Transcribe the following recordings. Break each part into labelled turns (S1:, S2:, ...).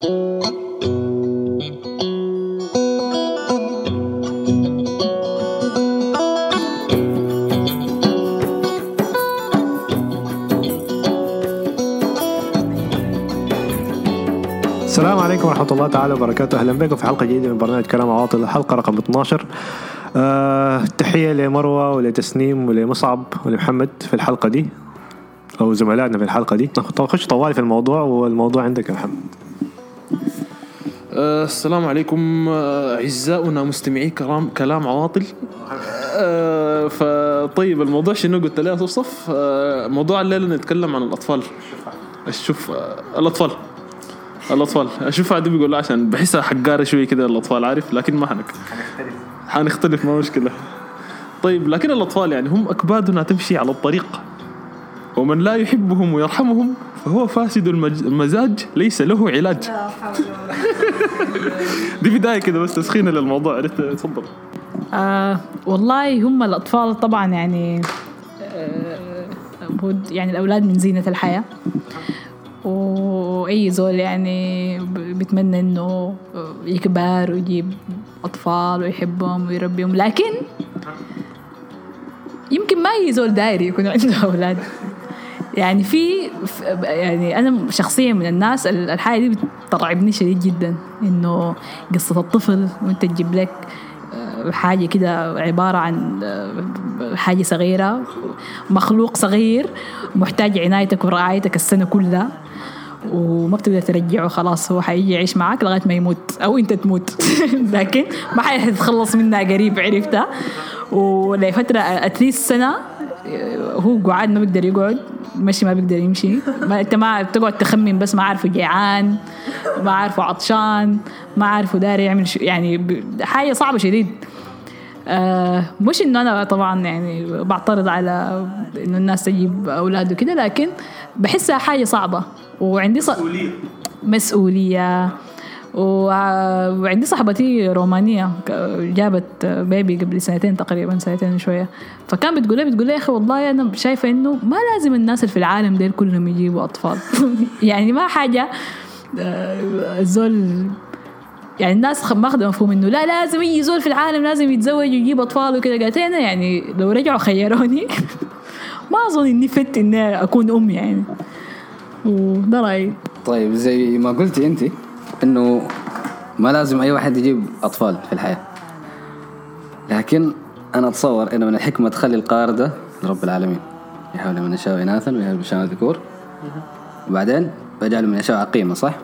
S1: السلام عليكم ورحمة الله تعالى وبركاته. أهلا بكم في حلقة جديدة من برنامج كلام عواطل الحلقة رقم 12 آه تحية لمروة ولتسنيم ولمصعب ولمحمد في الحلقة دي أو زملائنا في الحلقة دي. نخش طوالي في الموضوع والموضوع عندك يا محمد.
S2: آه، السلام عليكم آه، أعزائنا مستمعي كلام كلام عواطل. آه، فطيب الموضوع شنو قلت لي صف؟ موضوع الليلة نتكلم عن الأطفال. أشوف آه، الأطفال. الأطفال. أشوف عادي بيقول عشان بحسها حقارة شوية كده الأطفال عارف؟ لكن ما حنك. حنختلف ما مشكلة. طيب لكن الأطفال يعني هم أكبادنا تمشي على الطريق. ومن لا يحبهم ويرحمهم فهو فاسد المزاج ليس له علاج. دي بداية كده بس تسخين للموضوع عرفت؟ تفضل.
S3: آه والله هم الأطفال طبعا يعني آه يعني الأولاد من زينة الحياة. وأي زول يعني بيتمنى إنه يكبر ويجيب أطفال ويحبهم ويربيهم. لكن يمكن ما أي زول داير يكون عنده أولاد. يعني في يعني أنا شخصيا من الناس ال- الحاجة دي بترعبني شديد جدا إنه قصة الطفل وأنت تجيب لك آه، حاجة كده عبارة عن آه، حاجة صغيرة مخلوق صغير محتاج عنايتك ورعايتك السنة كلها وما بتقدر ترجعه خلاص هو حيجي يعيش معاك لغاية ما يموت أو أنت تموت. لكن ما حيتخلص منها قريب عرفتها؟ ولفترة أتليست سنة هو قعاد ما بيقدر يقعد مشي ما بيقدر يمشي. ما انت ما بتقعد تخمن بس ما عارفه جيعان ما عارفه عطشان ما عارفه داري يعمل شو يعني حاجة صعبة شديد. آه مش إنه أنا طبعا يعني بعترض على إنه الناس تجيب أولاد وكده لكن بحسها حاجة صعبة. وعندي ص... مسؤولية. و- وعندي صاحبتي رومانية ك- جابت بيبي قبل سنتين تقريبا سنتين شوية فكان بتقول لي بتقول لي يا أخي والله أنا شايفة إنه ما لازم الناس اللي في العالم ديل كلهم يجيبوا أطفال. يعني ما حاجة. آه، الزول يعني الناس ماخذة مفهوم إنه لا لازم أي زول في العالم لازم يتزوج ويجيب أطفال وكده. قالت أنا يعني لو رجعوا خيروني. ما أظن إني فت إني أكون أم يعني. وده رأيي.
S4: طيب زي ما قلتي انت إنه ما لازم أي واحد يجيب أطفال في الحياة لكن أنا أتصور إنه من الحكمة تخلي القاردة لرب العالمين يحاول من يشاء اناثا ويهب من يشاء ذكور وبعدين ويجعل من يشاء عقيمه صح؟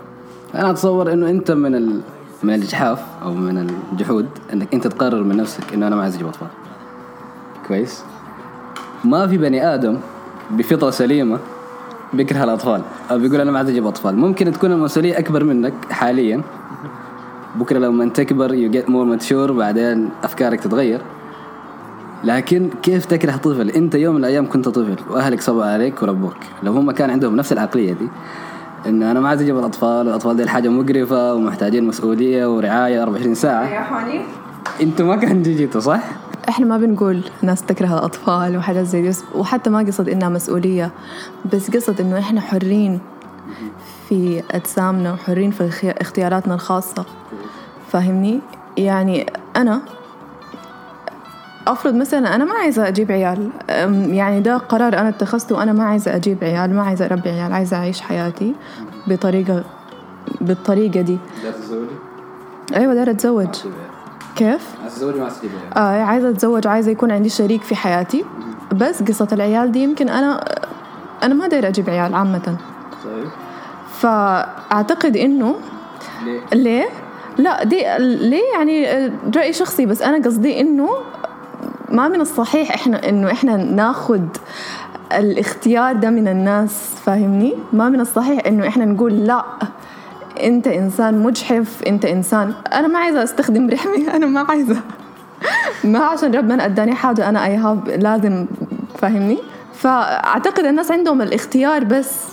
S4: أنا أتصور إنه أنت من ال... من الاجحاف أو من الجحود إنك أنت تقرر من نفسك إنه أنا ما عايز أجيب أطفال كويس؟ ما في بني آدم بفطرة سليمة بيكره الأطفال. أو بيقول أنا ما عايز أجيب أطفال. ممكن تكون المسؤولية أكبر منك حاليا. بكرة لما تكبر you get more mature بعدين أفكارك تتغير. لكن كيف تكره طفل؟ أنت يوم من الأيام كنت طفل وأهلك صبوا عليك وربوك. لو هم كان عندهم نفس العقلية دي انه أنا ما عايز أجيب الأطفال والاطفال دي حاجة مقرفة ومحتاجين مسؤولية ورعاية 24 ساعة. أنتوا ما كان جيتوا صح؟
S5: إحنا ما بنقول ناس تكره الأطفال وحاجات زي دي وحتى ما قصد إنها مسؤولية بس قصد إنه إحنا حرين في أجسامنا وحرين في اختياراتنا الخاصة. فاهمني؟ يعني أنا أفرض مثلا أنا ما عايزة أجيب عيال يعني ده قرار أنا اتخذته أنا ما عايزة أجيب عيال ما عايزة أربي عيال عايزة أعيش حياتي بطريقة بالطريقة دي. أيوه دايره أتزوج. كيف
S4: تزوجي ما تجيب
S5: آه عايزة أتزوج عايزة يكون عندي شريك في حياتي بس قصة العيال دي يمكن أنا أنا ما دايرة أجيب عيال عامة
S4: طيب
S5: فأعتقد إنه
S4: ليه؟
S5: ليه؟ لا دي ليه يعني رأي شخصي بس أنا قصدي إنه ما من الصحيح إحنا إنه إحنا ناخد الاختيار ده من الناس فاهمني؟ ما من الصحيح إنه إحنا نقول لا أنت إنسان مجحف أنت إنسان. أنا ما عايزة أستخدم رحمي أنا ما عايزة. ما عشان ربنا اداني حاجة أنا اي هاب لازم فاهمني؟ فأعتقد الناس عندهم الاختيار بس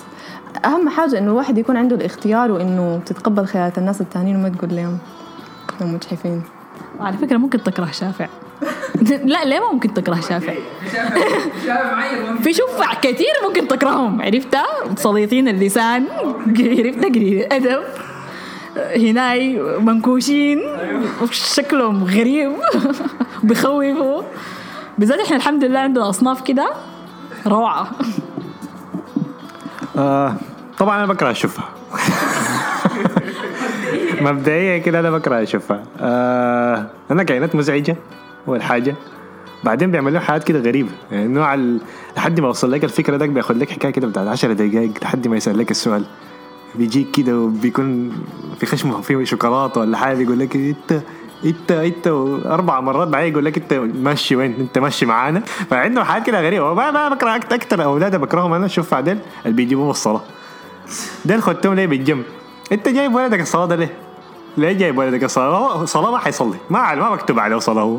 S5: أهم حاجة إنه الواحد يكون عنده الاختيار وإنه تتقبل خيارات الناس التانيين وما تقول لهم إنهم مجحفين.
S3: على فكرة ممكن تكره شافع. لا ليه ما ممكن تكره شافع؟ في شفع كثير ممكن تكرههم. عرفتها سليطين اللسان. عرفتها قليل الأدب هناي منكوشين. شكلهم غريب. بخوفوا. بالذات إحنا الحمد لله عندنا أصناف كده روعة.
S1: آه طبعا أنا بكره أشوفها. مبدئيا كده أنا بكره اشوفها آه أنا كائنات مزعجة اول حاجة بعدين بيعمل لهم حاجات كده غريبة. يعني نوع ال... لحد ما يوصل لك الفكرة ده بياخد لك حكاية كده بتاعت 10 دقائق لحد ما يسأل لك السؤال. بيجيك كده وبيكون في خشمه في شوكولاتة ولا حاجة بيقول لك انت انت إنت أربع مرات بعدين يقول لك إنت ماشي وين؟ إنت ماشي معانا. فعنده حاجات كده غريبة. وما ما بكره أكثر أولاد بكرههم أنا. شوف بعدين اللي بيجيبوهم الصلاة. ده خدتهم ليه بالجنب إنت جايب ولدك الصلاة ده ليه؟ ليه جايب ولدك؟ الصلاه؟ هو صلاة ما حيصلي. ما ما مكتوب عليه صلاة هو.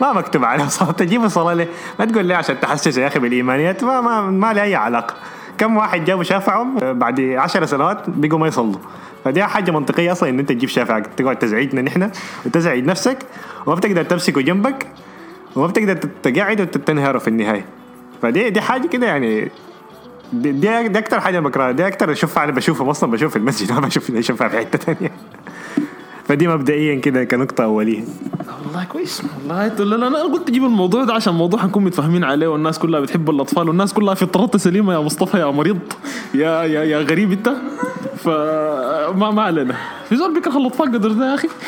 S1: ما مكتوب عليه صلاة. تجيب الصلاة ليه؟ ما تقول لي عشان تحسس يا أخي بالإيمانيات. ما ما, ما لي أي علاقة. كم واحد جابوا شافعهم؟ بعد عشر سنوات بقوا ما يصلوا. فدي حاجة منطقية أصلا إن أنت تجيب شافعك تقعد تزعجنا نحن وتزعج نفسك وما بتقدر تمسكه جنبك وما بتقدر تقعد وتنهره في النهاية. فدي دي حاجة كده يعني. دي, دي, دي أكتر حاجة بكرهها. دي أكتر اشوفها أنا بشوفها أصلا. بشوف في المسجد ما بشوف اشوفها في حتة ثانية فدي مبدئيا كده كنقطة أولية.
S2: والله كويس. والله ت- لا لا أنا قلت أجيب الموضوع ده عشان موضوع حنكون متفاهمين عليه والناس كلها بتحب الأطفال والناس كلها فطرتها سليمة يا مصطفى يا مريض يا يا يا غريب انت. فما ما علينا. في زول بيكره الأطفال قدر ده يا أخي.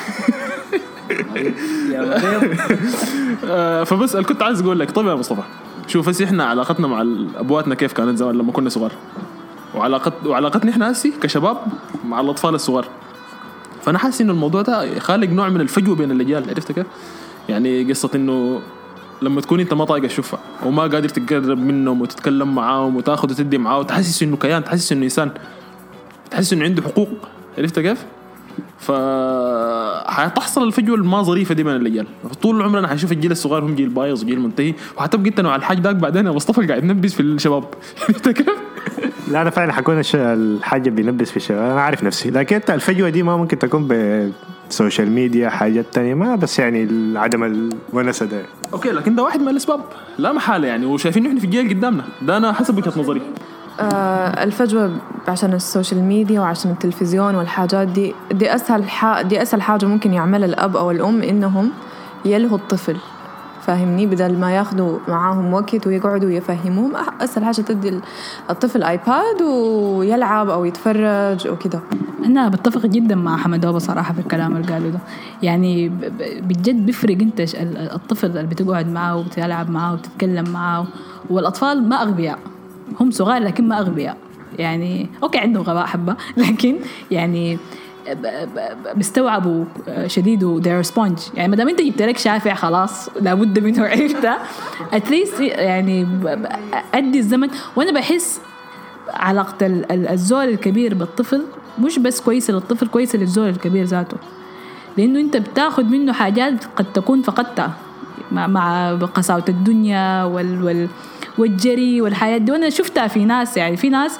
S2: آه، فبس كنت عايز أقول لك طيب يا مصطفى شوف هسي إحنا علاقتنا مع أبواتنا كيف كانت زمان لما كنا صغار؟ وعلاقت وعلاقتنا إحنا هسي كشباب مع الأطفال الصغار. فأنا حاسس إنه الموضوع ده خالق نوع من الفجوة بين الأجيال عرفت كيف؟ يعني قصة إنه لما تكون أنت ما طايق الشفع وما قادر تقرب منهم وتتكلم معاهم وتاخذ وتدي معاه وتحسس إنه كيان تحسس إنه إنسان تحس إنه عنده حقوق عرفت كيف؟ ف حتحصل الفجوة الما ظريفة دي بين الأجيال طول عمرنا حنشوف الجيل الصغير هم جيل بايظ وجيل منتهي وحتبقى انت نوع الحاج داك بعدين يا مصطفى قاعد تنبس في الشباب عرفت كيف؟
S1: لا أنا فعلا حكون الحاجة بينبس في الشباب أنا عارف نفسي. لكن أنت الفجوه دي ما ممكن تكون ب social media حاجات تانية. ما بس يعني عدم الونسة ده.
S2: أوكي لكن ده واحد من الأسباب. لا محالة يعني. وشايفين إحنا في الجيل قدامنا. ده أنا حسب وجهة نظري.
S5: آه، الفجوة عشان ال social media وعشان التلفزيون والحاجات دي دي أسهل ح... دي أسهل حاجة ممكن يعملها الأب أو الأم إنهم يلهوا الطفل. فاهمني بدل ما ياخدوا معاهم وقت ويقعدوا يفهموهم أح- أسهل حاجة تدي الطفل آيباد ويلعب أو يتفرج وكده
S3: أنا بتفق جدا مع حمد بابا صراحة في الكلام اللي قاله ده. يعني بجد بيفرق ال- الطفل اللي بتقعد معاه وبتلعب معاه وبتتكلم معاه. والأطفال ما أغبياء. هم صغار لكن ما أغبياء. يعني أوكي عندهم غباء حبة. لكن يعني بيستوعبوا شديد و they're sponge. يعني ما دام انت جبت لك شافع خلاص لابد منه عرفته اتليست يعني أدي الزمن. وأنا بحس علاقة ال- ال- الزول الكبير بالطفل مش بس كويسة للطفل كويسة للزول الكبير ذاته. لأنه أنت بتاخد منه حاجات قد تكون فقدتها مع, قساوة الدنيا وال وال والجري والحياة دي. وأنا شفتها في ناس يعني في ناس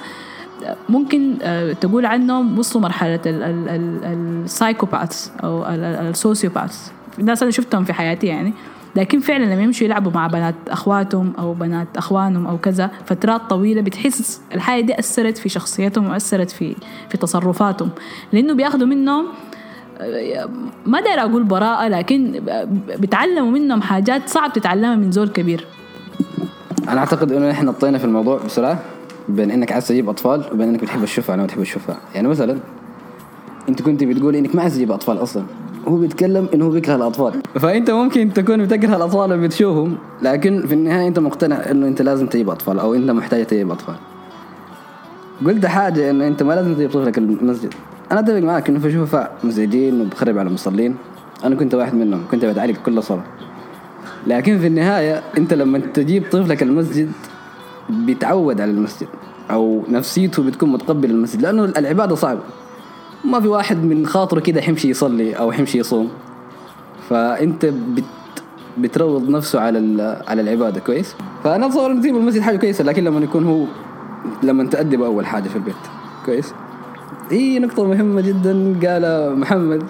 S3: ممكن آه، تقول عنهم وصلوا مرحلة السايكوباثs أو السوسيوباثs ناس أنا شفتهم في حياتي يعني. لكن فعلا لما يمشوا يلعبوا مع بنات أخواتهم أو بنات أخوانهم أو كذا فترات طويلة بتحس الحاجة دي أثرت في شخصيتهم وأثرت في في تصرفاتهم. لأنه بياخذوا منهم آه، ما داير أقول براءة لكن بيتعلموا منهم حاجات صعب تتعلمها من زول كبير.
S4: أنا أعتقد إنه إحنا نطينا في الموضوع بسرعة. بين إنك عايز تجيب أطفال وبين إنك بتحب الشفعة أنا ما بتحب الشفعة يعني مثلا أنت كنت بتقولي إنك ما عايز تجيب أطفال أصلا. هو بيتكلم إنه هو بيكره الأطفال. فأنت ممكن تكون بتكره الأطفال اللي بتشوفهم لكن في النهاية أنت مقتنع إنه أنت لازم تجيب أطفال أو أنت محتاج تجيب أطفال. قلت حاجة إنه أنت ما لازم تجيب طفلك المسجد. أنا أتفق معك إنه في شفعاء مزعجين وبخرب على المصلين. أنا كنت واحد منهم كنت بتعالج كل صلاة. لكن في النهاية أنت لما تجيب طفلك المسجد بيتعود على المسجد أو نفسيته بتكون متقبل المسجد لأنه العبادة صعبة. ما في واحد من خاطره كده حيمشي يصلي أو حيمشي يصوم. فأنت بت بتروض نفسه على على العبادة كويس؟ فأنا أتصور إنه تجيب المسجد حاجة كويسة لكن لما يكون هو لما تأدب أول حاجة في البيت كويس؟ هي نقطة مهمة جدا قال محمد.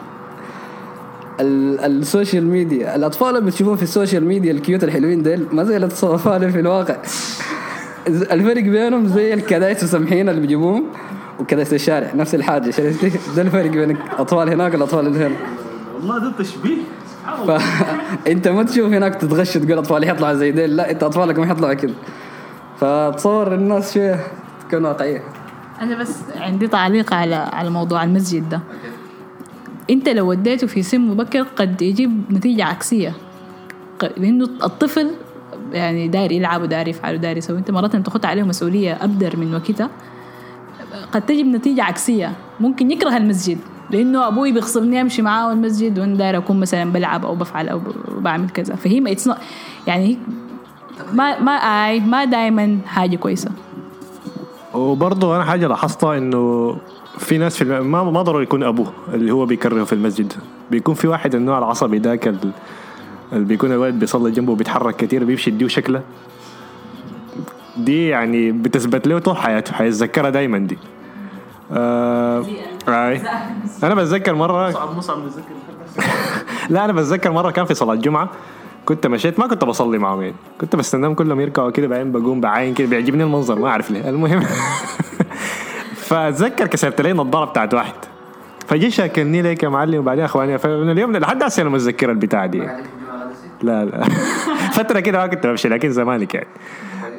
S4: ال- ال social media الأطفال اللي بتشوفوهم في ال social media ال cute الحلوين ديل ما زي الاطفال في الواقع. الفرق بينهم زي الكدايس وسمحين اللي بيجيبوهم وكذا في الشارع نفس الحاجة شفتي؟ ده الفرق بين الأطفال هناك والأطفال اللي هنا.
S2: والله ده تشبيه.
S4: فانت ما تشوف هناك تتغش تقول اطفالي حيطلعوا زي ديل لا انت أطفالك ما حيطلعوا كده. فتصور الناس شوية تكون واقعية.
S3: أنا بس عندي تعليق على على موضوع المسجد ده. انت لو وديته في سن مبكر قد يجيب نتيجة عكسية. لأنه الطفل يعني داير يلعب وداير يفعل وداير يسوي أنت مرات تاخذ عليه مسؤولية أبدر من وقتها قد تجيب نتيجة عكسية. ممكن يكره المسجد لأنه أبوي بيغصبني أمشي معاه المسجد وأنا داير أكون مثلا بلعب أو بفعل أو بعمل كذا. فهي ما يعني ما ما اي ما دائما حاجة كويسة.
S1: وبرضه أنا حاجة لاحظتها إنه في ناس في الم... ما ما ضروري يكون أبوه اللي هو بيكرهه في المسجد. بيكون في واحد النوع العصبي ذاك اللي بيكون الولد بيصلي جنبه وبيتحرك كتير بيمشي يديه شكله. دي يعني بتثبت له طول حياته حيتذكرها دايما دي. آه... آي. أنا بتذكر مرة
S2: صعب مصعب نتذكر
S1: لا أنا بتذكر مرة كان في صلاة جمعة كنت مشيت ما كنت بصلي معهم يعني. كنت بستناهم كلهم يركعوا كده بعدين بقوم بعاين كده بيعجبني المنظر ما أعرف ليه. المهم فأتذكر كسرت لي النضاره بتاعت واحد. فجي شاكلني ليك يا معلم وبعدين أخواني فمن اليوم لحد هسه أنا متذكر البتاع دي. لا لا. فترة كده ما كنت بمشي لكن زمانك يعني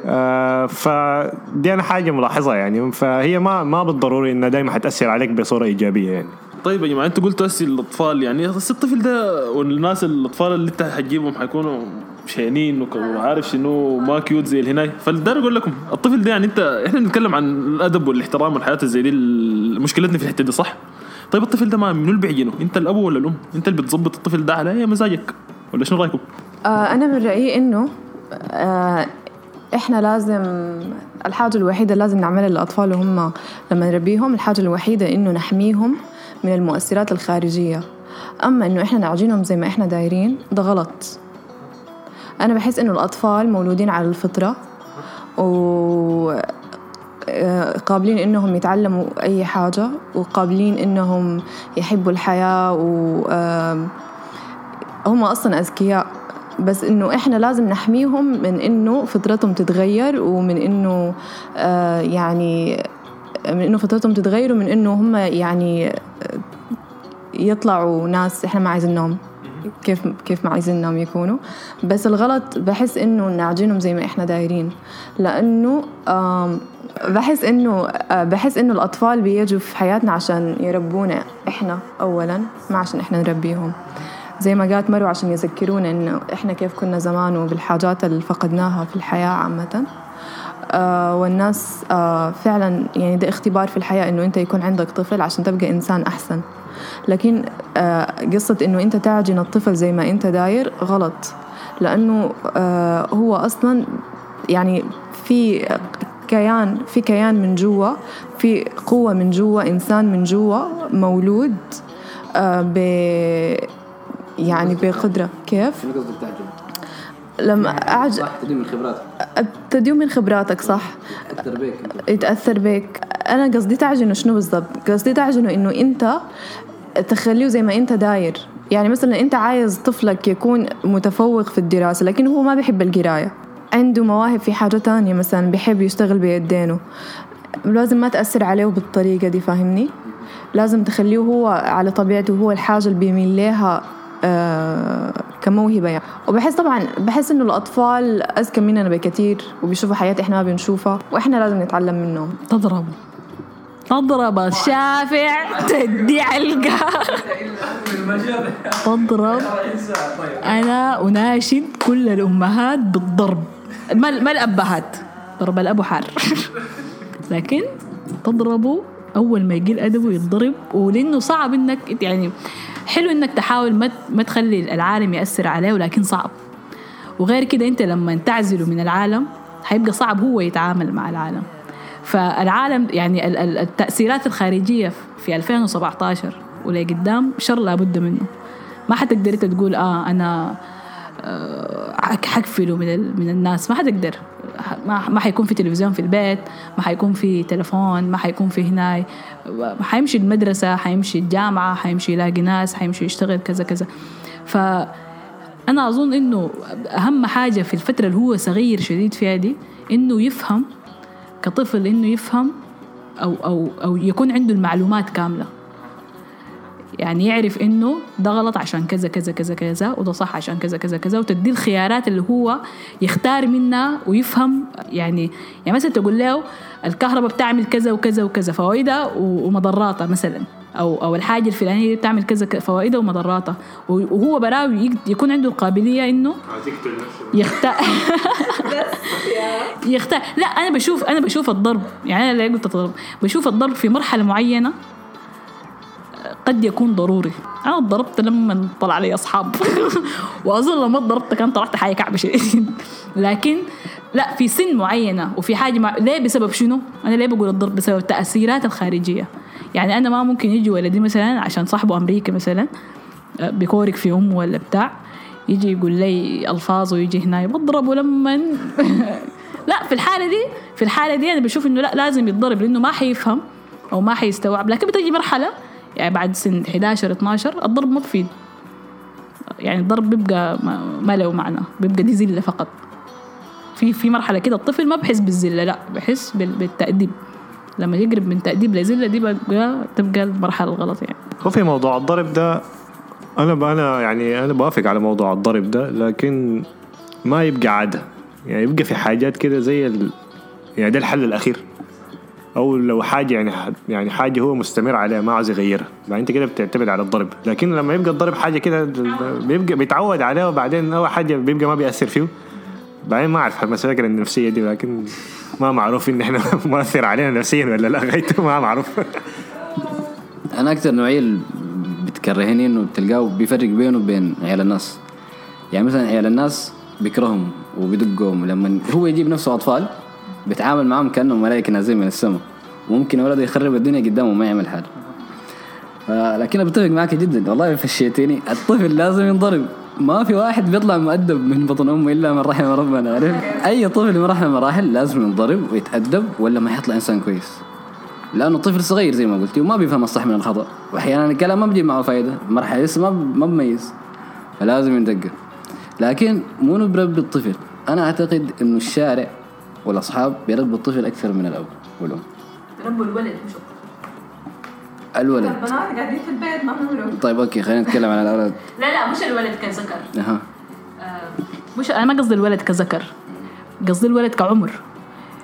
S1: آه فدي أنا حاجة ملاحظة يعني. فهي ما ما بالضروري إنها دائما حتأثر عليك بصورة إيجابية يعني.
S2: طيب يا جماعة أنتوا قلتوا هسه الأطفال يعني. الطفل ده والناس الأطفال اللي أنت حتجيبهم حيكونوا شينين وعارف شنو ما كيوت زي الهناي فالدار أقول لكم الطفل ده يعني أنت إحنا بنتكلم عن الأدب والاحترام والحياة زي دي مشكلتنا في الحته دي صح؟ طيب الطفل ده ما منو اللي بيعينه؟ أنت الأب ولا الأم؟ أنت اللي بتظبط الطفل ده على أي مزاجك؟ ولا شنو رأيكم؟
S5: آه، أنا من رأيي إنه آه، إحنا لازم الحاجة الوحيدة اللي لازم نعملها للأطفال وهم لما نربيهم الحاجة الوحيدة إنه نحميهم من المؤثرات الخارجية أما إنه إحنا نعجنهم زي ما إحنا دايرين ده غلط أنا بحس إنه الأطفال مولودين على الفطرة و آه، قابلين إنهم يتعلموا أي حاجة وقابلين إنهم يحبوا الحياة و هم أصلا أذكياء بس إنه إحنا لازم نحميهم من إنه فطرتهم تتغير ومن إنه آه يعني من إنه فطرتهم تتغير ومن إنه هم يعني آه، يطلعوا ناس إحنا ما عايزينهم كيف كيف ما عايزينهم يكونوا. بس الغلط بحس إنه نعجنهم زي ما إحنا دايرين لأنه بحس إنه آه، بحس إنه الأطفال بيجوا في حياتنا عشان يربونا إحنا اولا ما عشان إحنا نربيهم. زي ما قالت مرو عشان يذكرونا انه إحنا كيف كنا زمان وبالحاجات اللي فقدناها في الحياة عامة. آه والناس آه فعلا يعني ده اختبار في الحياة إنه أنت يكون عندك طفل عشان تبقى إنسان أحسن. لكن آه قصة إنه أنت تعجن الطفل زي ما أنت داير غلط. لأنه آه هو أصلا يعني في كيان في كيان من جوا في قوة من جوا إنسان من جوا مولود آه يعني بقدرة. كيف؟
S4: شنو قصدك تعجب؟
S5: لما أعج...
S4: صح تدي من خبراتك.
S5: تديو من خبراتك صح.
S4: أكثر بيك
S5: يتأثر بك أنا قصدي تعجنه شنو بالضبط؟ قصدي تعجنه إنه أنت تخليه زي ما أنت داير. يعني مثلا أنت عايز طفلك يكون متفوق في الدراسة لكن هو ما بيحب القراية. عنده مواهب في حاجة تانية مثلا بيحب يشتغل بيدينه. لازم ما تأثر عليه بالطريقة دي فاهمني؟ لازم تخليه هو على طبيعته هو الحاجة اللي بيميل لها آه كموهبة يعني. وبحس طبعا بحس إنه الأطفال أذكى مننا بكثير وبيشوفوا حياة إحنا ما بنشوفها وإحنا لازم نتعلم منهم.
S3: تضرب. تضرب الشافع تدي علقة. تضرب. أنا أناشد كل الأمهات بالضرب. ما ما الأبهات. ضرب الأبو حار. لكن تضربه أول ما يجي أدبه يتضرب ولأنه صعب إنك يعني حلو إنك تحاول ما ما تخلي العالم يأثر عليه ولكن صعب. وغير كده أنت لما تعزله من العالم حيبقى صعب هو يتعامل مع العالم. فالعالم يعني ال- ال- التأثيرات الخارجية في 2017 ولقدام شر لابد منه. ما حتقدر أنت تقول آه أنا آه، حك- حكفله من من الناس. ما حتقدر. ما حيكون في تلفزيون في البيت ما حيكون في تلفون ما حيكون في هناي. حيمشي المدرسة حيمشي الجامعة حيمشي يلاقي ناس حيمشي يشتغل كذا كذا. ف أنا أظن إنه أهم حاجة في الفترة اللي هو صغير شديد فيها دي إنه يفهم كطفل إنه يفهم أو أو أو يكون عنده المعلومات كاملة. يعني يعرف إنه ده غلط عشان كذا كذا كذا كذا وده صح عشان كذا كذا كذا وتدي الخيارات اللي هو يختار منها ويفهم يعني يعني مثلا تقول له الكهرباء بتعمل كذا وكذا وكذا فوائدها و- ومضراتها مثلا أو أو الحاجة الفلانية دي بتعمل كذا فوائدها ومضراتها وهو براوي يكون عنده القابلية إنه يختار يختار لا أنا بشوف أنا بشوف الضرب يعني أنا لا قلت الضرب بشوف الضرب في مرحلة معينة قد يكون ضروري. أنا ضربت لما طلع لي أصحاب. وأظن لما ضربت كان طلعت حاجة كعبه لكن لا في سن معينة وفي حاجة مع... ليه بسبب شنو؟ أنا ليه بقول الضرب؟ بسبب التاثيرات الخارجية. يعني أنا ما ممكن يجي ولدي مثلا عشان صاحبه أمريكا مثلا آه، بيكورك في أمه ولا بتاع يجي يقول لي الفاظ ويجي هنا بضربه لما لا في الحالة دي في الحالة دي أنا بشوف إنه لا لازم يتضرب لأنه ما حيفهم أو ما حيستوعب. لكن بتجي مرحلة يعني بعد سن 11 12 الضرب ما بفيد يعني الضرب بيبقى ما, له معنى بيبقى دي زلة فقط. في في مرحلة كده الطفل ما بحس بالزلة لا بحس بال- بالتأديب. لما يقرب من تأديب لزلة دي بقى تبقى المرحلة الغلط يعني.
S1: هو في موضوع الضرب ده أنا أنا يعني أنا بوافق على موضوع الضرب ده لكن ما يبقى عادة. يعني يبقى في حاجات كده زي ال... يعني ده الحل الأخير. أو لو حاجة يعني يعني حاجة هو مستمر عليها ما عاوز يغيرها. بعدين أنت كده بتعتمد على الضرب. لكن لما يبقى الضرب حاجة كده بيبقى بيتعود عليها وبعدين اول حاجة بيبقى ما بيأثر فيه. بعدين ما أعرف المشاكل النفسية دي لكن ما معروف إن إحنا مؤثر علينا نفسيا ولا لا. ما معروف.
S4: أنا أكثر نوعية بتكرهني إنه بتلقاه بيفرق بينه وبين عيال الناس. يعني مثلا عيال الناس بيكرههم وبيدقهم. لما هو يجيب نفسه أطفال بيتعامل معهم كأنهم ملائكة نازلين من السماء. ممكن ولده يخرب الدنيا قدامه وما يعمل حاجة. لكن أنا بتفق معك جدا. والله فشيتيني. الطفل لازم ينضرب. ما في واحد بيطلع مؤدب من بطن أمه إلا من رحم ربنا. عارف أي طفل مراحل مراحل لازم ينضرب ويتأدب ولا ما حيطلع إنسان كويس. لأنه طفل صغير زي ما قلتي وما بيفهم الصح من الخطأ. واحيانا الكلام ما بيجيب معه فايدة. مرحله لسه ما ما بميز. فلازم يندقق. لكن مو نبربي الطفل أنا أعتقد إنه الشارع والأصحاب بيربوا الطفل أكثر من الأب والأم.
S3: ربوا الولد مش
S4: الولد.
S5: البنات قاعدين في البيت ما بيعملوا
S4: طيب أوكي خلينا نتكلم عن الأولاد.
S3: لا لا مش الولد كذكر
S4: أها.
S3: مش أنا ما قصدي الولد كذكر قصدي الولد كعمر.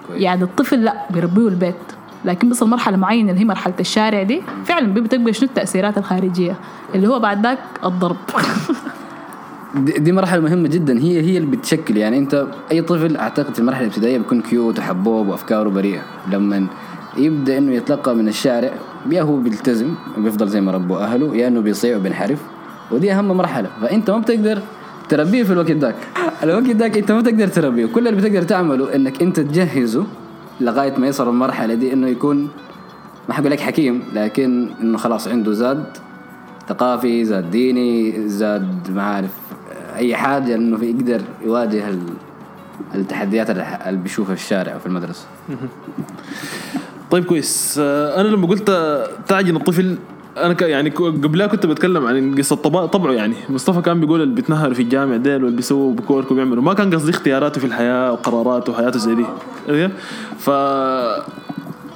S4: كويس.
S3: يعني الطفل لا بيربيه البيت. لكن بس المرحلة معينة اللي هي مرحلة الشارع دي فعلا بتبقى شنو التأثيرات الخارجية اللي هو بعد ذاك الضرب.
S4: دي, مرحلة مهمة جدا. هي هي اللي بتشكل يعني أنت أي طفل أعتقد في المرحلة الابتدائية بيكون cute وحبوب وأفكاره بريئة. لما يبدأ إنه يتلقى من الشارع يا هو بيلتزم وبيفضل زي ما ربوا أهله يا إنه بيصيع وبينحرف. ودي أهم مرحلة. فأنت ما بتقدر تربيه في الوقت ذاك. الوقت ذاك أنت ما بتقدر تربيه. كل اللي بتقدر تعمله إنك أنت تجهزه لغاية ما يصل المرحلة دي إنه يكون ما حقول لك حكيم لكن إنه خلاص عنده زاد ثقافي زاد ديني زاد ما عارف أي حاجة إنه يقدر يواجه ال- التحديات اللي بيشوفها في الشارع وفي المدرسة.
S2: طيب كويس. آه، أنا لما قلت تعجن الطفل أنا يعني قبلها كنت بتكلم عن قصة طبع طبعه يعني. مصطفى كان بيقول اللي بيتنهروا في الجامع ديل واللي بيسووا بكورك وبيعملوا. ما كان قصدي اختياراته في الحياة وقراراته وحياته زي دي؟ ف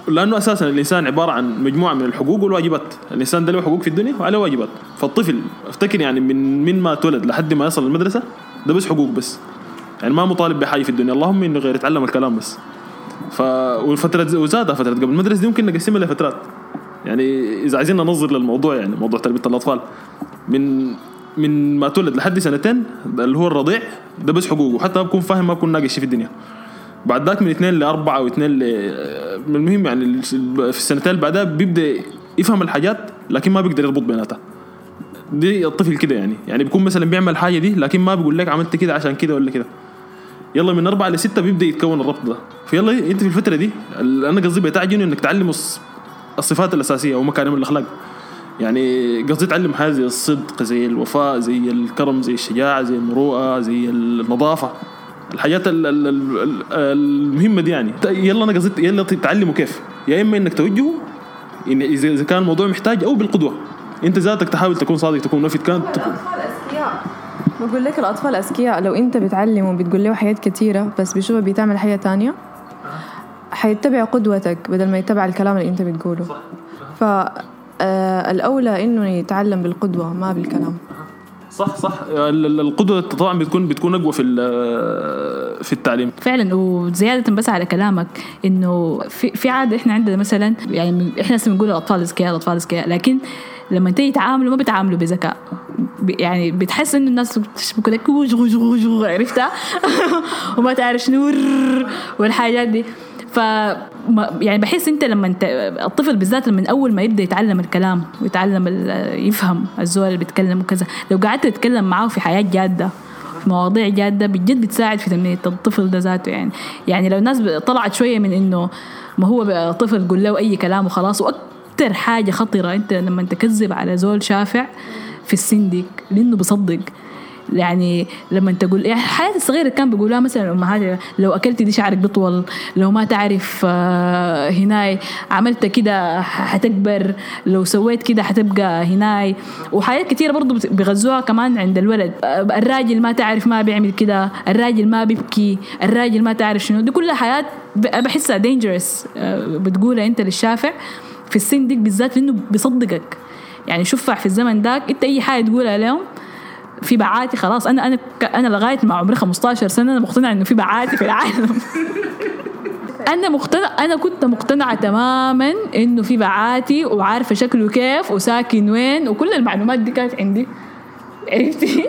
S2: لأنه أساسا الإنسان عبارة عن مجموعة من الحقوق والواجبات. الإنسان ده له حقوق في الدنيا وعليه واجبات. فالطفل أفتكر يعني من من ما اتولد لحد ما يصل المدرسة ده بس حقوق بس. يعني ما مطالب بحاجة في الدنيا. اللهم إنه غير يتعلم الكلام بس. ف والفترة وزادها فترة قبل المدرسة دي ممكن نقسمها لفترات يعني إذا عايزين ننظر للموضوع يعني موضوع تربية الأطفال. من من ما تولد لحد سنتين اللي هو الرضيع ده بس حقوقه. وحتى ما بكون فاهم ما بكون ناقش في الدنيا. بعد ذاك من اثنين لأربعة واثنين ل المهم يعني في السنتين اللي بعدها بيبدأ يفهم الحاجات لكن ما بيقدر يربط بيناتها. دي الطفل كده يعني. يعني بيكون مثلا بيعمل الحاجة دي لكن ما بيقول لك عملت كده عشان كده ولا كده. يلا من أربعة لستة بيبدأ يتكون الربط ده. فيلا أنت في الفترة دي أنا قصدي بتعجن إنك تعلمه الص- الصفات الأساسية ومكارم الأخلاق. يعني قصدي تعلم حاجة زي الصدق زي الوفاء زي الكرم زي الشجاعة زي المروءة زي النظافة. الحاجات ال- ال- ال- ال- المهمة دي يعني. ت- يلا أنا قصدي يلا تعلمه كيف. يا إما إنك توجهه إن إذا إذا كان الموضوع محتاج أو بالقدوة. أنت ذاتك تحاول تكون صادق تكون وفي كان تكون
S5: بقول لك الأطفال أذكياء. لو أنت بتعلمه بتقول له حاجات كتيرة بس بيشوفها بيتعمل حاجة تانية حيتبع قدوتك بدل ما يتبع الكلام اللي أنت بتقوله. فالأولى إنه يتعلم بالقدوة ما بالكلام.
S2: صح صح. ال- ال- القدوة طبعا بتكون بتكون أقوى في في التعليم.
S3: فعلا. وزيادة بس على كلامك إنه في في عادة إحنا عندنا مثلا يعني إحنا بنقول الأطفال اذكياء الأطفال اذكياء لكن لما تيجي يتعاملوا ما بيتعاملوا بذكاء. يعني بتحس إنه الناس بتقول لك عرفتها؟ وما تعرف شنو والحاجات دي. ف يعني بحس انت لما انت الطفل بالذات لما اول ما يبدأ يتعلم الكلام ويتعلم يفهم الزول اللي بيتكلم وكذا لو قعدت تتكلم معاه في حياة جادة في مواضيع جادة بجد بتساعد في تنمية الطفل ده ذاته يعني. يعني لو الناس طلعت شوية من إنه ما هو طفل قول له أي كلام وخلاص وأكثر حاجة خطرة أنت لما تكذب على زول شافع في السن ديك لأنه بصدق يعني لما تقول يعني الحياة الصغيرة كان بيقولوها مثلا الأمهات لو أكلت دي شعرك بيطول لو ما تعرف آه، هناي عملت كده حتكبر لو سويت كده حتبقى هناي. وحاجات كتيرة برضو بيغزوها كمان عند الولد. آه، الراجل ما تعرف ما بيعمل كده الراجل ما بيبكي الراجل ما تعرف شنو. دي كلها أنا بحسها dangerous آه، بتقولها أنت للشافع في السن ديك بالذات لأنه بيصدقك. يعني شفع في الزمن داك إنت أي حاجة تقولها لهم في بعاتي خلاص. أنا أنا أنا لغاية ما عمري 15 سنة أنا مقتنعة إنه في بعاتي في العالم. أنا مقتنع أنا كنت مقتنعة تماما إنه في بعاتي وعارفة شكله كيف وساكن وين وكل المعلومات دي كانت عندي. عرفتي؟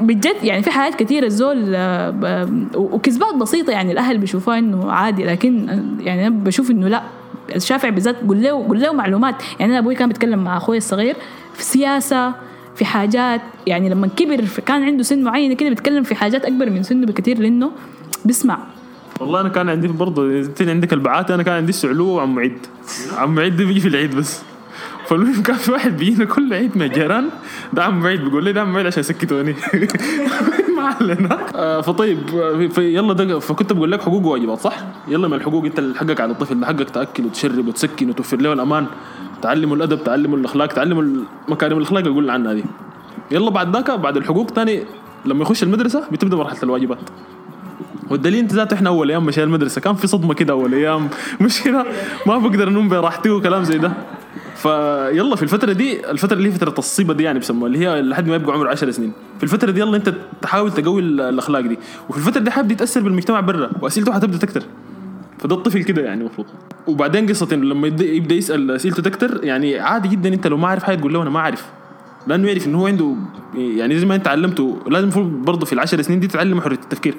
S3: بجد يعني في حاجات كثيرة الزول آه، ب- وكذبات بسيطة يعني الأهل بيشوفوها إنه عادي لكن آه، يعني أنا بشوف إنه لا. الشافعي بالذات قول له قول له معلومات. يعني أنا أبوي كان بيتكلم مع أخوي الصغير في سياسة في حاجات يعني لما كبر كان عنده سن معين كده بيتكلم في حاجات أكبر من سنه بكثير لأنه بيسمع.
S2: والله أنا كان عندي برضه انت عندك البعات أنا كان عندي السعلو وعم معيد عم معيد ده بيجي في العيد بس. فالمهم كان في واحد بيجينا كل عيد من الجيران ده عم معيد بيقول لي ده عم معيد عشان يسكتوني. ما علينا. آه، فطيب يلا فكنت بقول لك حقوق وواجبات صح؟ يلا من الحقوق انت اللي حقك على الطفل حقك تأكل وتشرب وتسكن وتوفر له الأمان تعلمه الأدب تعلمه الأخلاق تعلمه مكارم الأخلاق اللي قلنا عنها دي. يلا بعد ذاك بعد الحقوق تاني لما يخش المدرسة بتبدأ مرحلة الواجبات. والدليل انت ذاته إحنا أول أيام مشي المدرسة كان في صدمة كده أول أيام مش كده ما بقدر أنوم براحتي وكلام زي ده. فيلا في الفترة دي الفترة اللي هي فترة الصيبه دي يعني بيسموها اللي هي لحد ما يبقى عمره 10 سنين. في الفترة دي يلا انت تحاول تقوي ال- الأخلاق دي. وفي الفترة دي حابب يتاثر بالمجتمع برا وأسئلته حتبدأ تكتر. فده الطفل كده يعني المفروض وبعدين قصة انه لما يبدأ يسأل أسئلته تكتر يعني عادي جدا انت لو ما عارف حاجة تقول له أنا ما أعرف. لأنه يعرف انه هو عنده يعني زي ما انت علمته لازم المفروض برضه في العشر سنين دي تتعلم حرية التفكير.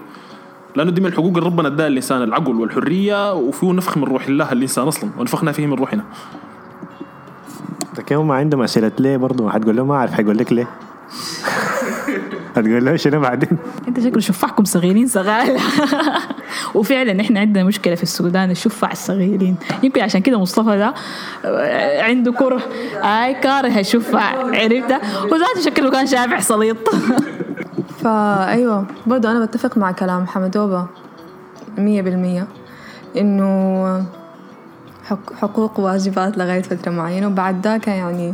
S2: لأنه دي من الحقوق اللي ربنا اداها للإنسان العقل والحرية وفيه نفخ من روح الله الإنسان أصلا ونفخنا فيه من روحنا.
S1: لكن هم عندهم أسئلة. ليه برضه ما حتقول له ما أعرف. حيقول لك ليه. هتقول له شنو بعدين؟
S3: أنت شكله شفعكم صغيرين صغار. وفعلا إحنا عندنا مشكلة في السودان الشفع الصغيرين. يمكن عشان كده مصطفى ده آه، عنده كره. آي كاره الشفع عرفت؟ وذاته شكله كان شافع سليط.
S5: فأيوة برضو أنا بتفق مع كلام حمدوبة مية بالمية إنه حق- حقوق وواجبات لغاية فترة معينة وبعد ذاك يعني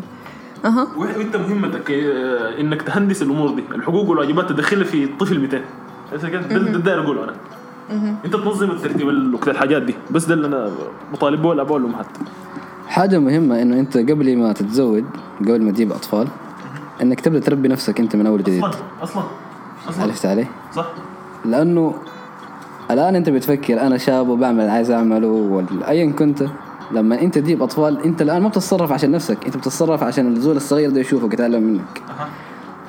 S5: أها؟
S2: وانت مهمتك آه، إنك تهندس الأمور دي. الحقوق والواجبات تدخلها في الطفل 200 بس كده؟ ده ده داير أقوله أنا. أنت تنظم الترتيب ال- وقت الحاجات دي. بس ده اللي أنا مطالب به الاباء والامهات
S4: حاجة مهمة إنه أنت قبل ما تتزوج قبل ما تجيب أطفال إنك تبدأ تربي نفسك أنت من أول جديد.
S2: أصلا أصلا أصلا.
S4: عرفت علي؟
S2: صح.
S4: لأنه الآن أنت بتفكر أنا شاب وبعمل اللي عايز اعمله ولا ايا كنت. لما انت تجيب اطفال انت الآن ما بتتصرف عشان نفسك انت بتتصرف عشان الزول الصغير ده يشوفك يتعلم منك.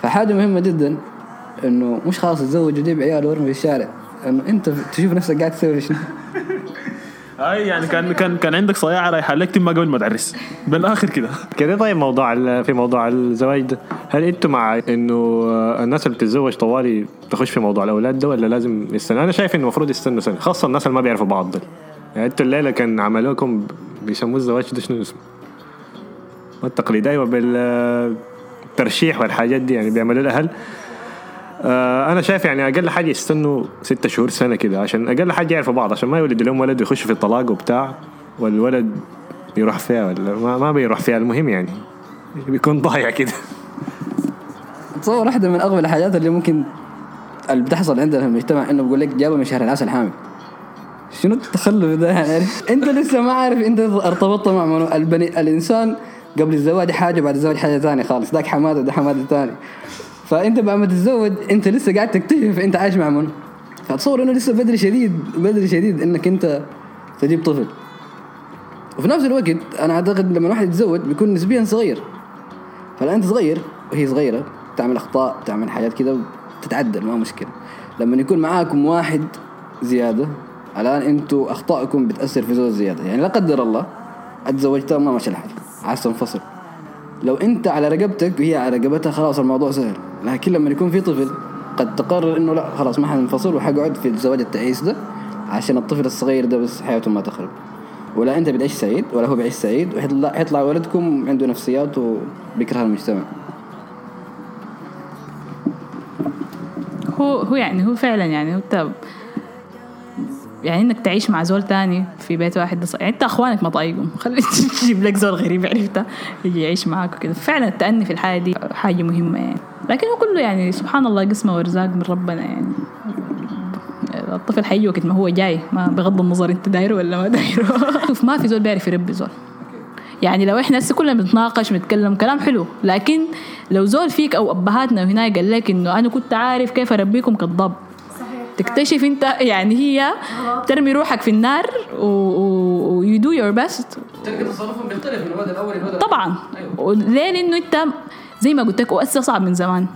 S4: فحاجة مهمة جدا إنه مش خلاص تتزوج وتجيب عيال وارمي في الشارع إنه انت تشوف نفسك قاعد تسوي شنو.
S2: أي يعني كان كان كان عندك صياعة رايحة لك ما قبل ما تعرس. بالآخر كده.
S1: كده طيب موضوع ال- في موضوع الزواج ده. هل أنتم مع إنه الناس اللي بتتزوج طوالي تخش في موضوع الأولاد ده ولا لازم يستنى؟ أنا شايف إنه المفروض يستنوا سنة خاصة الناس اللي ما بيعرفوا بعض دول. يعني أنتوا الليلة كان عملوا لكم بيسموه الزواج ده شنو اسمه؟ التقليد أيوه بالترشيح والحاجات دي يعني بيعملوا الاهل آه أنا شايف يعني أقل حاجة يستنوا ستة شهور سنة كده عشان أقل حاجة يعرفوا بعض عشان ما يولد لهم ولد ويخشوا في الطلاق وبتاع والولد يروح فيها ولا ما, بيروح فيها. المهم يعني بيكون ضايع كده.
S4: تصور واحدة من أغبى الحاجات اللي ممكن اللي بتحصل عندنا في المجتمع إنه بقول لك جابها من شهر العسل حامل شنو التخلف ده؟ يعني انت لسه ما عارف انت ارتبطت مع منو؟ البني الإنسان قبل الزواج حاجة بعد الزواج حاجة ثانية خالص. ذاك حماده ده حماده ثاني فأنت بعد ما تتزوج انت لسه قاعد تكتشف انت عايش مع منو. فاتصور إنه لسه بدري شديد بدري شديد إنك انت تجيب طفل. وفي نفس الوقت أنا أعتقد لما الواحد يتزوج بيكون نسبيا صغير. فلان أنت صغير وهي صغيرة تعمل أخطاء تعمل حاجات كده وتتعدل ما مشكلة. لما يكون معاكم واحد زيادة الآن أنتوا أخطائكم بتأثر في زوج زيادة. يعني لا قدر الله أتزوجت ما ماشي الحال عايز تنفصل. لو أنت على رقبتك وهي على رقبتها خلاص الموضوع سهل. لكن لما يكون في طفل قد تقرر إنه لا خلاص ما حننفصل وحقعد في الزواج التعيس ده عشان الطفل الصغير ده بس حياته ما تخرب. ولا أنت بتعيش سعيد ولا هو بيعيش سعيد وحيطلع ولدكم عنده نفسيات وبيكره المجتمع.
S3: هو هو يعني هو فعلا يعني هو يعني إنك تعيش مع زول تاني في بيت واحد ده يعني أنت أخوانك ما طايقهم. خلي تجيب لك زول غريب عرفته يجي يعيش معاك وكده. فعلا التأني في الحياة دي حاجة مهمة يعني. لكن هو كله يعني سبحان الله قسمة وارزاق من ربنا يعني. الطفل حيجي وقت ما هو جاي ما بغض النظر أنت دايره ولا ما دايره. شوف ما في زول بيعرف يربي زول. يعني لو إحنا هسه كلنا بنتناقش بنتكلم كلام حلو. لكن لو زول فيك أو أبهاتنا هنا قال لك إنه أنا كنت عارف كيف أربيكم كذاب تكتشف انت يعني هي ترمي روحك في النار و you do your best
S4: تلقى تصرفهم بيختلف من الأول
S3: طبعا. ليه؟ لأنه انت زي ما قلت لك واسا صعب من زمان.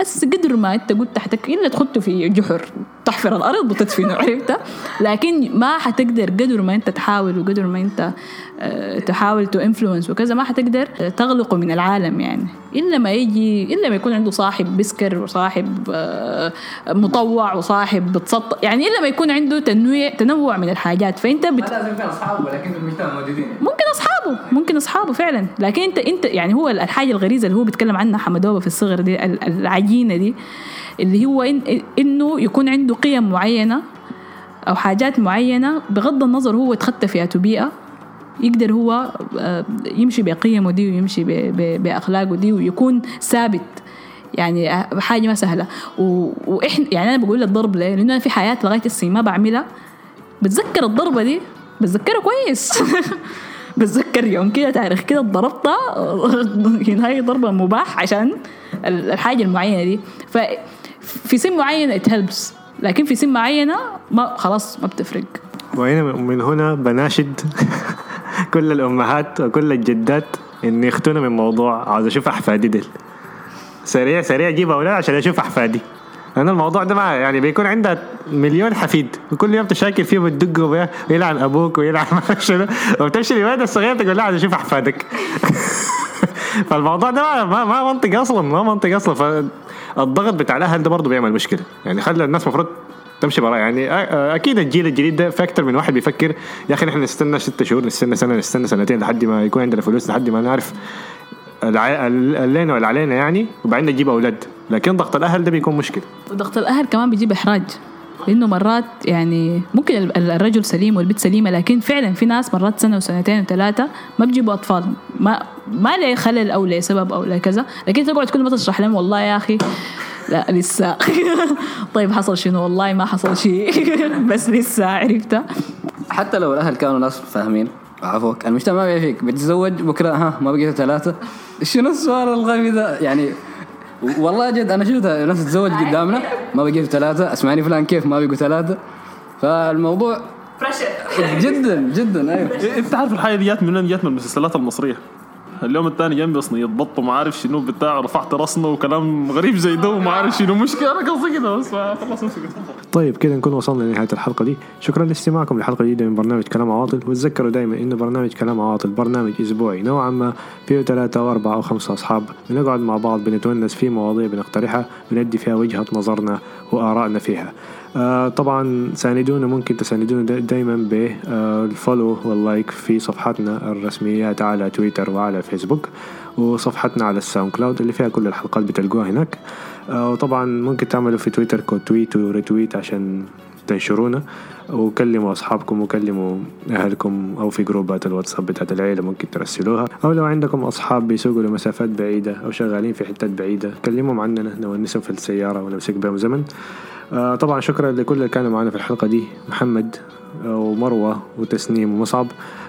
S3: بس قدر ما انت قلت تحتك الا تحطه في جحر. تحفر الأرض وتدفنه عرفت؟ لكن ما حتقدر قدر ما أنت تحاول وقدر ما أنت آه، تحاول to influence وكذا ما حتقدر تغلقه من العالم يعني. إلا ما يجي إلا ما يكون عنده صاحب بسكر وصاحب آه، مطوع وصاحب بتسطح يعني إلا ما يكون عنده تنويع تنوع من الحاجات. فأنت بت...
S4: لازم يكون أصحابه ولكن في المجتمع موجودين.
S3: ممكن أصحابه ممكن أصحابه فعلا. لكن أنت أنت يعني هو الحاجة الغريزة اللي هو بيتكلم عنها حمدوبة في الصغر دي ال- العجينة دي. اللي هو إن إنه يكون عنده قيم معينة أو حاجات معينة بغض النظر هو اتخطى في أتو بيئه يقدر هو آه، يمشي بقيمه دي ويمشي بأخلاقه دي ويكون ثابت. يعني آه، حاجة ما سهلة. وإحنا يعني أنا بقول الضرب ليه؟ لأنه أنا في حياه لغاية السي ما بعملها. بتذكر الضربة دي؟ بتذكرها كويس. بتذكر يوم كده تاريخ كده ضربتها هاي ضربة مباح عشان ال- الحاجة المعينة دي. ففي سن معينه it helps. لكن في سن معينة ما خلاص ما بتفرق.
S1: وهنا من هنا بناشد كل الأمهات وكل الجدات إن يختونا من موضوع عاوز أشوف أحفادي ديل. سريع سريع جيب أولاد عشان أشوف أحفادي. لأن الموضوع ده ما يعني بيكون عندها مليون حفيد. وكل يوم تشاكل فيه وبيه ويلعن أبوك ويلعن ما شنو. وبتمشي للولد الصغير تقول لها عايز أشوف أحفادك. فالموضوع ده ما, ما منطق أصلا ما منطق أصلا. فالضغط بتاع الأهل ده برضه بيعمل مشكلة. يعني خلى الناس المفروض تمشي برا يعني أ- أكيد الجيل الجديد ده في أكثر من واحد بيفكر يا أخي نحن نستنى ست شهور نستنى سنة نستنى سنتين لحد ما يكون عندنا فلوس لحد ما نعرف اللينا واللي علينا يعني وبعدين نجيب أولاد. لكن ضغط الأهل ده بيكون مشكلة.
S3: وضغط الأهل كمان بيجيب إحراج. لأنه مرات يعني ممكن ال- ال- الرجل سليم والبنت سليمة لكن فعلا في ناس مرات سنة وسنتين وثلاثة ما بيجيبوا أطفال. ما ما لي خلل أو لسبب أو لكذا لكن تقعد كل ما تشرح لهم والله يا أخي لا لسه. طيب حصل شنو؟ والله ما حصل شيء. بس لسه عرفت
S4: حتى لو الأهل كانوا ناس فاهمين عفوك المجتمع ما بيفيك بتتزوج بكرة ها ما بقيتوا ثلاثة. شنو السؤال الغبي ده؟ يعني والله جد أنا شفت ناس تتزوج قدامنا ما بقيتوا ثلاثة. اسمعني فلان كيف؟ ما بقوا ثلاثة. فالموضوع جدا جدا أيوه.
S2: أنت عارف الحاجة دي جات من؟ جات من المسلسلات المصرية. اليوم الثاني جنبي صينية بط وما عارف شنو بتاع رفعت راسنا وكلام غريب زي ده وما عارف شنو مشكلة أنا قصدي كده بس خلاص امسك
S1: طيب كده نكون وصلنا لنهاية الحلقة دي. شكرا لاستماعكم لحلقة جديدة من برنامج كلام عواطل. وتذكروا دائما إنه برنامج كلام عواطل برنامج أسبوعي نوعا ما فيه ثلاثة أو أربعة أو خمسة أصحاب. بنقعد مع بعض بنتونس في مواضيع بنقترحها بندي فيها وجهة نظرنا وآرائنا فيها. آه طبعا ساندونا ممكن تساندونا دا- دايما بال follow وال like في صفحاتنا الرسميات على تويتر وعلى فيسبوك وصفحتنا على ال SoundCloud اللي فيها كل الحلقات بتلقوها هناك. آه، وطبعا ممكن تعملوا في تويتر quote tweet و retweet عشان تنشرونا وكلموا أصحابكم وكلموا أهلكم أو في groupات الواتساب بتاعت العيلة ممكن ترسلوها. أو لو عندكم أصحاب بيسوقوا لمسافات بعيدة أو شغالين في حتات بعيدة كلمهم عننا نونسهم في السيارة ونمسك بهم زمن. آه، طبعا شكرا لكل اللي كانوا معنا في الحلقة دي محمد ومروة وتسنيم ومصعب.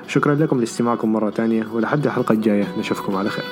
S1: شكرا لكم لاستماعكم مرة تانية ولحد الحلقة الجاية نشوفكم على خير.